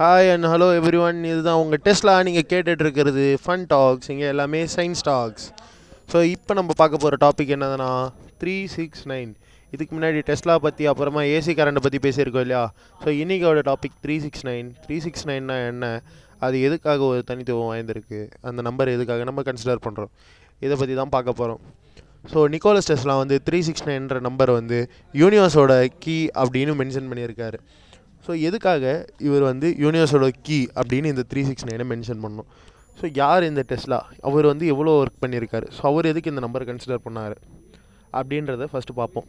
Hi and hello everyone இதுதான் உங்கள் டெஸ்ட்லாம் நீங்கள் கேட்டுட்ருக்கிறது ஃபன் டாக்ஸ் இங்கே எல்லாமே சயின்ஸ் டாக்ஸ் ஸோ இப்போ நம்ம பார்க்க போகிற டாபிக் என்னதுன்னா த்ரீ சிக்ஸ் நைன் இதுக்கு முன்னாடி டெஸ்லா பற்றி அப்புறமா ஏசி கரண்ட்டை பற்றி பேசியிருக்கோம் இல்லையா? So இன்றைக்கோட topic three six nine three six நைன்னா என்ன? அது எதுக்காக ஒரு தனித்துவம் வாய்ந்திருக்கு? அந்த நம்பர் எதுக்காக நம்ம கன்சிடர் பண்ணுறோம் இதை பற்றி தான் பார்க்க போகிறோம் ஸோ நிக்கோலஸ் டெஸ்லா வந்து த்ரீ சிக்ஸ் நைன்ற நம்பர் வந்து யூனிவர்ஸோட கீ அப்படின்னு மென்ஷன் பண்ணியிருக்காரு. ஸோ எதுக்காக இவர் வந்து யூனிவர்ஸோட கீ அப்படின்னு இந்த த்ரீ சிக்ஸ் நைனை மென்ஷன் பண்ணோம்? ஸோ யார் இந்த டெஸ்லா? அவர் வந்து எவ்வளோ ஒர்க் பண்ணியிருக்காரு? ஸோ அவர் எதுக்கு இந்த நம்பரை கன்சிடர் பண்ணார்? அப்படின்றத ஃபஸ்ட்டு பார்ப்போம்.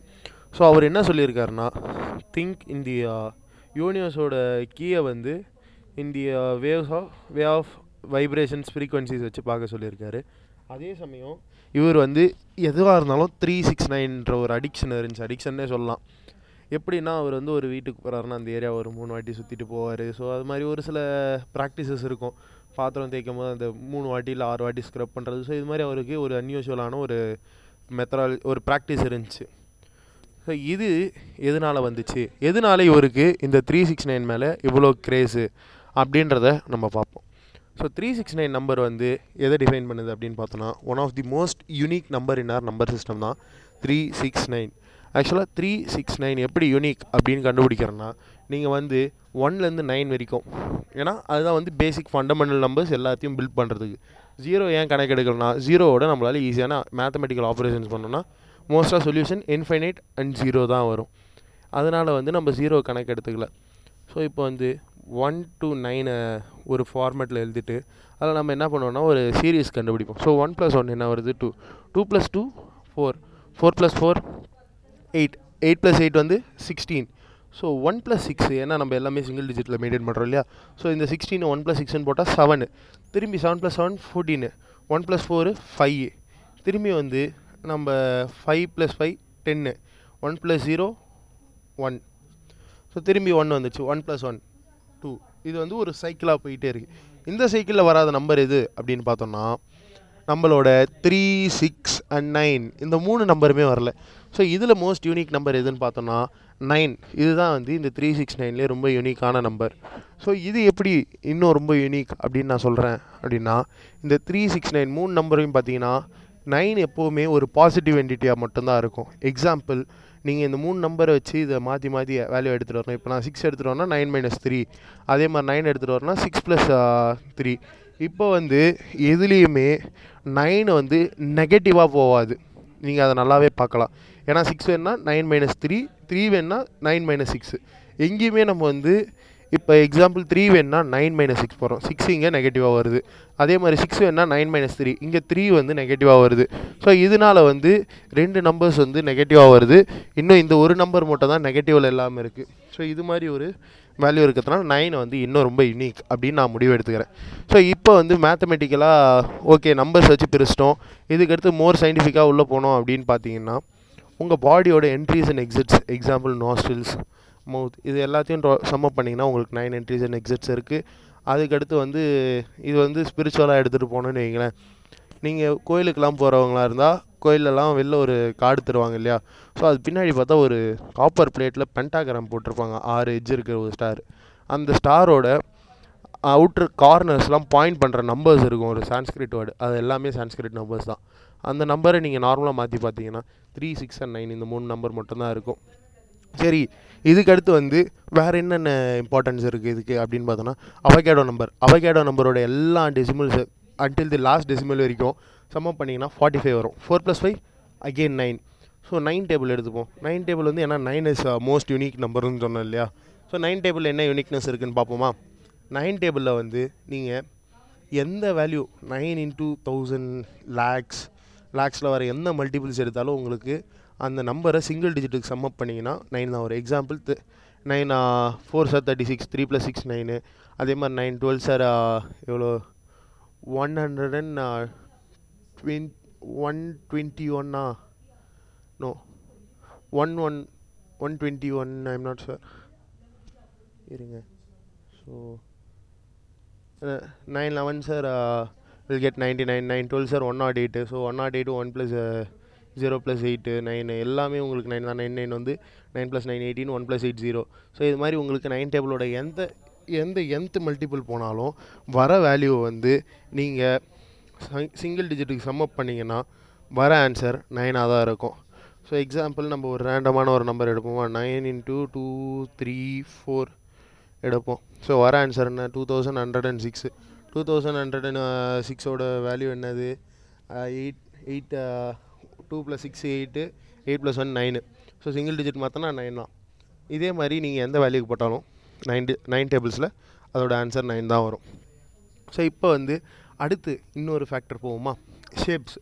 ஸோ அவர் என்ன சொல்லியிருக்காருன்னா திங்க் இந்தியா யூனிவர்ஸோட கீயை வந்து India waves of way of vibrations frequencies வச்சு பார்க்க சொல்லியிருக்காரு. அதே சமயம் இவர் வந்து எதுவாக இருந்தாலும் த்ரீ சிக்ஸ் நைன்ற ஒரு அடிக்ஷன் இருந்துச்சு. அடிக்ஷன்னே சொல்லலாம். எப்படின்னா அவர் வந்து ஒரு வீட்டுக்கு போகிறாருன்னா அந்த ஏரியா ஒரு மூணு வாட்டி சுற்றிட்டு போவார். ஸோ அது மாதிரி ஒரு சில ப்ராக்டிசஸ் இருக்கும். பாத்திரம் தேய்க்கும் போது அந்த மூணு வாட்டி இல்லை ஆறு வாட்டி ஸ்க்ரப் பண்ணுறது ஸோ இது மாதிரி அவருக்கு ஒரு அன்யூஷுவலான ஒரு மெத்தடால் ஒரு ப்ராக்டிஸ் இருந்துச்சு. ஸோ இது எதனால் வந்துச்சு? எதனால இவருக்கு இந்த த்ரீ சிக்ஸ் நைன் மேலே இவ்வளோ க்ரேஸு அப்படின்றத நம்ம பார்ப்போம். So three six nine number வந்து எதை டிஃபைன் பண்ணுது அப்படின்னு பார்த்தோன்னா one of the most unique number in our number system தான் த்ரீ சிக்ஸ் நைன் ஆக்சுவலாக த்ரீ சிக்ஸ் நைன் எப்படி யூனிக் அப்படின்னு கண்டுபிடிக்கிறேன்னா நீங்கள் வந்து ஒன்லேருந்து நைன் வரைக்கும். ஏன்னா அதுதான் வந்து பேசிக் ஃபண்டமெண்டல் நம்பர்ஸ் எல்லாத்தையும் பில்ட் பண்ணுறதுக்கு ஜீரோ ஏன் கணக்கு எடுக்கலனா ஜீரோவோட நம்மளால் ஈஸியான மேத்தமெட்டிக்கல் ஆப்ரேஷன்ஸ் பண்ணோன்னா மோஸ்ட்டாக சொல்யூஷன் இன்ஃபைனைட் அண்ட் ஜீரோ தான் வரும். அதனால் வந்து நம்ம ஜீரோ கணக்கு எடுத்துக்கல. ஸோ இப்போ வந்து ஒன் டு நைனை ஒரு ஃபார்மேட்டில் எழுதிட்டு அதில் நம்ம என்ன பண்ணுவோம்னா ஒரு சீரீஸ் கண்டுபிடிப்போம். ஸோ ஒன் ப்ளஸ் ஒன் என்ன வருது? Two two plus two four four plus four eight eight plus eight வந்து sixteen so one plus six ஏன்னா நம்ம எல்லாமே சிங்கிள் டிஜிட்டில் மெயின்டைன் பண்ணுறோம் இல்லையா? ஸோ இந்த சிக்ஸ்டீன் ஒன் ப்ளஸ் சிக்ஸ்னு போட்டால் செவனு திரும்பி seven plus seven fourteen one plus four five திரும்பி வந்து நம்ம ஃபைவ் ப்ளஸ் ஃபைவ் டென்னு one plus zero one so திரும்பி ஒன் வந்துச்சு. ஒன் ப்ளஸ் ஒன் டூ இது வந்து ஒரு சைக்கிளாக போயிட்டே இருக்குது இந்த சைக்கிளில் வராத நம்பர் எது அப்படின்னு பார்த்தோம்னா நம்மளோட த்ரீ சிக்ஸ் அண்ட் நைன் இந்த மூணு நம்பருமே வரல. ஸோ இதில் மோஸ்ட் யூனிக் நம்பர் எதுன்னு பார்த்தோன்னா நைன் இதுதான் வந்து இந்த த்ரீ சிக்ஸ் நைன்லேயே ரொம்ப யூனிக்கான நம்பர் ஸோ இது எப்படி இன்னும் ரொம்ப யூனிக் அப்படின்னு நான் சொல்கிறேன் அப்படின்னா இந்த த்ரீ சிக்ஸ் நைன் மூணு நம்பரையும் பார்த்தீங்கன்னா நைன் எப்போவுமே ஒரு பாசிட்டிவ் என்டிட்டியாக மட்டும்தான் இருக்கும். எக்ஸாம்பிள் நீங்கள் இந்த மூணு நம்பரை வச்சு இதை மாற்றி மாற்றி வேல்யூ எடுத்துகிட்டு வரணும். இப்போ நான் சிக்ஸ் எடுத்துகிட்டு வரேன்னா நைன் மைனஸ் த்ரீ அதே மாதிரி நைன் எடுத்துகிட்டு வரேன்னா சிக்ஸ் ப்ளஸ் த்ரீ இப்போ வந்து எதுலேயுமே நைன் வந்து நெகட்டிவாக போகாது. நீங்கள் அதை நல்லாவே பார்க்கலாம். ஏன்னா சிக்ஸ் வேணுன்னா நைன் மைனஸ் த்ரீ த்ரீ வேணுன்னா நைன் மைனஸ் சிக்ஸு எங்கேயுமே நம்ம வந்து இப்போ எக்ஸாம்பிள் த்ரீ வேணுன்னா நைன் மைனஸ் சிக்ஸ் போகிறோம் சிக்ஸ் இங்கே நெகட்டிவாக வருது. அதே மாதிரி சிக்ஸ் வேணுன்னா நைன் மைனஸ் த்ரீ இங்கே த்ரீ வந்து நெகட்டிவாக வருது. ஸோ இதனால் வந்து ரெண்டு நம்பர்ஸ் வந்து நெகட்டிவாக வருது. இன்னும் இந்த ஒரு நம்பர் மட்டும் தான் நெகட்டிவில் இல்லாமல் இருக்குது ஸோ இது மாதிரி ஒரு வேல்யூ இருக்கிறதுனால நைன் வந்து இன்னும் ரொம்ப யூனிக் அப்படின்னு நான் முடிவு எடுத்துக்கிறேன். ஸோ இப்போ வந்து மேத்தமெட்டிக்கலாக ஓகே நம்பர்ஸ் வச்சு பிரிச்சிட்டோம். இதுக்கடுத்து மோர் சயின்டிஃபிக்காக உள்ளே போனோம் அப்படின்னு பார்த்தீங்கன்னா உங்கள் பாடியோட entries and exits example nostrils mouth இது எல்லாத்தையும் சம்மப் பண்ணிங்கன்னா உங்களுக்கு நைன் என்ட்ரிஸ் அண்ட் எக்ஸிட்ஸ் இருக்குது அதுக்கடுத்து வந்து இது வந்து ஸ்பிரிச்சுவலாக எடுத்துகிட்டு போகணுன்னு வைங்களேன். நீங்கள் கோயிலுக்கெலாம் போகிறவங்களா இருந்தால் கோயிலெலாம் வெளில ஒரு கார்டு தருவாங்க இல்லையா? ஸோ அது பின்னாடி பார்த்தா ஒரு காப்பர் பிளேட்டில் பென்டாகிராம் போட்டிருப்பாங்க. ஆறு எஜ் இருக்கிற ஒரு ஸ்டார் அந்த ஸ்டாரோட அவுட்ரு கார்னர்ஸ்லாம் பாயிண்ட் பண்ணுற நம்பர்ஸ் இருக்கும். ஒரு சான்ஸ்கிரிட் வேர்டு அது எல்லாமே சான்ஸ்கிரிட் நம்பர்ஸ் தான். அந்த நம்பரை நீங்கள் நார்மலாக மாற்றி பார்த்தீங்கன்னா த்ரீ சிக்ஸ் அண்ட் நைன் இந்த மூணு நம்பர் மட்டும்தான் இருக்கும். சரி இதுக்கடுத்து வந்து வேறு என்னென்ன இம்பார்ட்டன்ஸ் இருக்குது இதுக்கு அப்படின்னு பார்த்தோன்னா அவகேடோ நம்பர் அவகேடோ நம்பரோட எல்லா decimals until the last decimal வரைக்கும் சம்மப் பண்ணிங்கன்னா ஃபார்ட்டி ஃபைவ் வரும். Four plus five again nine so nine table எடுத்துப்போம். நைன் டேபிள் வந்து ஏன்னா நைன் இஸ் மோஸ்ட் யூனிக் நம்பர்னு சொன்னோம் இல்லையா? ஸோ நைன் டேபிள் என்ன யூனிக்னஸ் இருக்குதுன்னு பார்ப்போமா? நைன் டேபிளில் வந்து நீங்கள் எந்த value nine into thousand lakhs லேக்ஸில் வர எந்த மல்டிபிள்ஸ் எடுத்தாலும் உங்களுக்கு அந்த நம்பரை சிங்கிள் டிஜிட்டுக்கு சம்மப் பண்ணிங்கன்னா நைன் தான் வரும். Example nine four sir thirty six three plus six nine அதே மாதிரி நைன் டுவெல் சார் எவ்வளோ? One hundred and twen one twenty ஒன்னா no one one one twenty one I'm not sir இருங்க. So nine eleven sir will get ninety nine nine twelve sir one naught eight so one naught eight one plus zero plus eight nine எல்லாமே உங்களுக்கு nine தான். Nine nine வந்து nine plus nine eighteen one plus eight zero so இது மாதிரி உங்களுக்கு nine டேபிளோட எந்த எந்த எந்த மல்டிபிள் போனாலும் வர வேல்யூவை வந்து நீங்கள் சிங்கிள் டிஜிட்டுக்கு சம் அப் பண்ணிங்கன்னா வர ஆன்சர் நைனாக தான் இருக்கும். ஸோ எக்ஸாம்பிள் நம்ம ஒரு ரேண்டமான ஒரு number எடுப்போமா? Nine into two three four எடுப்போம். ஸோ வர ஆன்சர் என்ன? Two thousand hundred and six two thousand hundred and சிக்ஸோட value என்னது? Eight eight two plus six eight eight plus one nine so single digit மாற்றினா nine தான். இதே மாதிரி நீங்கள் எந்த வேல்யூக்கு போட்டாலும் நைன் நைன் டேபிள்ஸில் அதோட ஆன்சர் நைன் தான் வரும். ஸோ இப்போ வந்து அடுத்து இன்னொரு ஃபேக்டர் போவோமா? ஷேப்ஸ்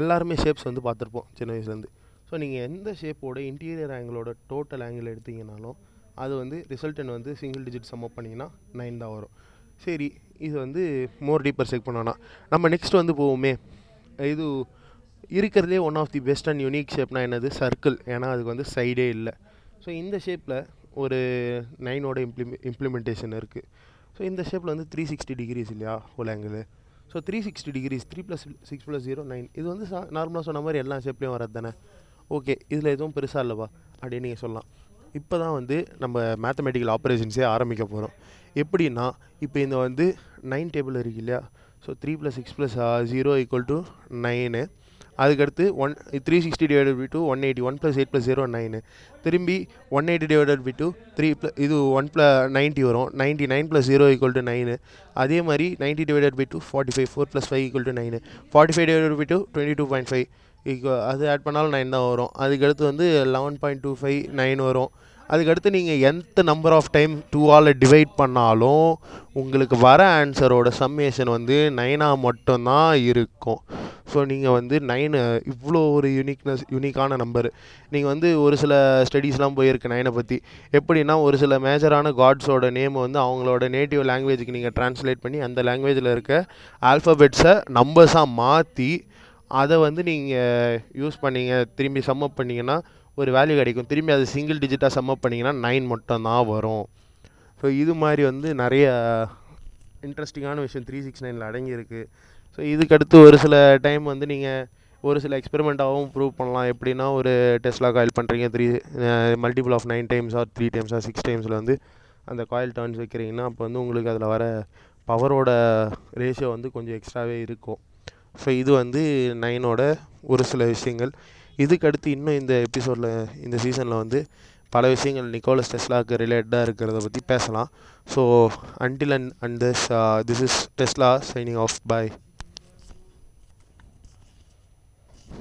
எல்லாருமே ஷேப்ஸ் வந்து பார்த்துருப்போம் சின்ன வயசுலேருந்து ஸோ நீங்கள் எந்த ஷேப்போட இன்டீரியர் ஆங்கிளோட டோட்டல் ஆங்கிள் எடுத்தீங்கனாலும் அது வந்து ரிசல்டன் வந்து சிங்கிள் டிஜிட் சம் அப் பண்ணிங்கன்னா நைன் தான் வரும். சரி இது வந்து மோர் டீப்பர் செக் பண்ணோன்னா நம்ம நெக்ஸ்ட் வந்து போவோமே. இது இருக்கிறதுலே one of the best and unique ஷேப்னா என்னது? சர்க்கிள் ஏன்னா அதுக்கு வந்து சைடே இல்லை. ஸோ இந்த ஷேப்பில் ஒரு நைனோட இம்ப்ளிமெ இம்ப்ளிமெண்டேஷன் இருக்குது ஸோ இந்த ஷேப்பில் வந்து த்ரீ சிக்ஸ்டி டிகிரிஸ் இல்லையா whole angle so three sixty degrees three plus six plus zero nine இது வந்து நார்மலாக சொன்ன மாதிரி எல்லா ஷேப்லேயும் வரது தானே? ஓகே இதில் எதுவும் பெருசாக இல்லைவா? அப்படின்னு நீங்கள் சொல்லலாம். இப்போ தான் வந்து நம்ம மேத்தமெட்டிக்கல் ஆப்ரேஷன்ஸே ஆரம்பிக்க போகிறோம் எப்படின்னா இப்போ இந்த வந்து நைன் டேபிள் இருக்கு இல்லையா? So three plus six plus zero equal to nine அதுக்கடுத்து one three sixty divided by two one eighty one plus eight plus zero nine திரும்பி one eighty divided by two three plus இது one plus ninety வரும். Ninety nine plus zero equal to nine அதே மாதிரி ninety divided by two forty five four plus five equal to nine forty five divided by two twenty two point five equal அது add பண்ணாலும் nine தான் வரும். அதுக்கடுத்து வந்து eleven point two five nine வரும். அதுக்கடுத்து நீங்கள் எந்த நம்பர் ஆஃப் டைம் டூவால் டிவைட் பண்ணாலும் உங்களுக்கு வர ஆன்சரோட சம்மேஷன் வந்து நைனாக மட்டும்தான் இருக்கும். ஸோ நீங்கள் வந்து நைனு இவ்வளோ ஒரு யூனிக்னஸ் யூனிக்கான நம்பர் நீங்கள் வந்து ஒரு சில ஸ்டடீஸ்லாம் போயிருக்கு நைனை பற்றி எப்படின்னா ஒரு சில மேஜரான காட்ஸோட நேம் வந்து அவங்களோட நேட்டிவ் லாங்குவேஜுக்கு நீங்கள் ட்ரான்ஸ்லேட் பண்ணி அந்த லாங்குவேஜில் இருக்க ஆல்ஃபபெட்ஸை நம்பர்ஸாக மாற்றி அதை வந்து நீங்கள் யூஸ் பண்ணீங்க திரும்பி சம்மப் பண்ணிங்கன்னா ஒரு வேல்யூ கிடைக்கும். திரும்பி அது சிங்கிள் டிஜிட்டாக சம்மப் பண்ணிங்கன்னா நைன் மட்டும்தான் வரும். ஸோ இது மாதிரி வந்து நிறைய இன்ட்ரெஸ்டிங்கான விஷயம் த்ரீ சிக்ஸ் நைனில் அடங்கியிருக்கு. ஸோ இதுக்கடுத்து ஒரு சில டைம் வந்து நீங்கள் ஒரு சில எக்ஸ்பெரிமெண்ட்டாகவும் ப்ரூவ் பண்ணலாம். எப்படின்னா ஒரு டெஸ்லா காயில் பண்ணுறீங்க three multiple of nine times or three times or six டைம்ஸில் வந்து அந்த காயில் டர்ன்ஸ் வைக்கிறீங்கன்னா அப்போ வந்து உங்களுக்கு அதில் வர பவரோட ரேஷியோ வந்து கொஞ்சம் எக்ஸ்ட்ராவே இருக்கும். ஸோ இது வந்து நைனோட ஒரு சில விஷயங்கள். இதுக்கடுத்து இன்னும் இந்த எபிசோடில் இந்த சீசனில் வந்து பல விஷயங்கள் நிக்கோலஸ் டெஸ்லாவுக்கு ரிலேட்டடாக இருக்கிறத பற்றி பேசலாம். So until and and this this is Tesla shining of boy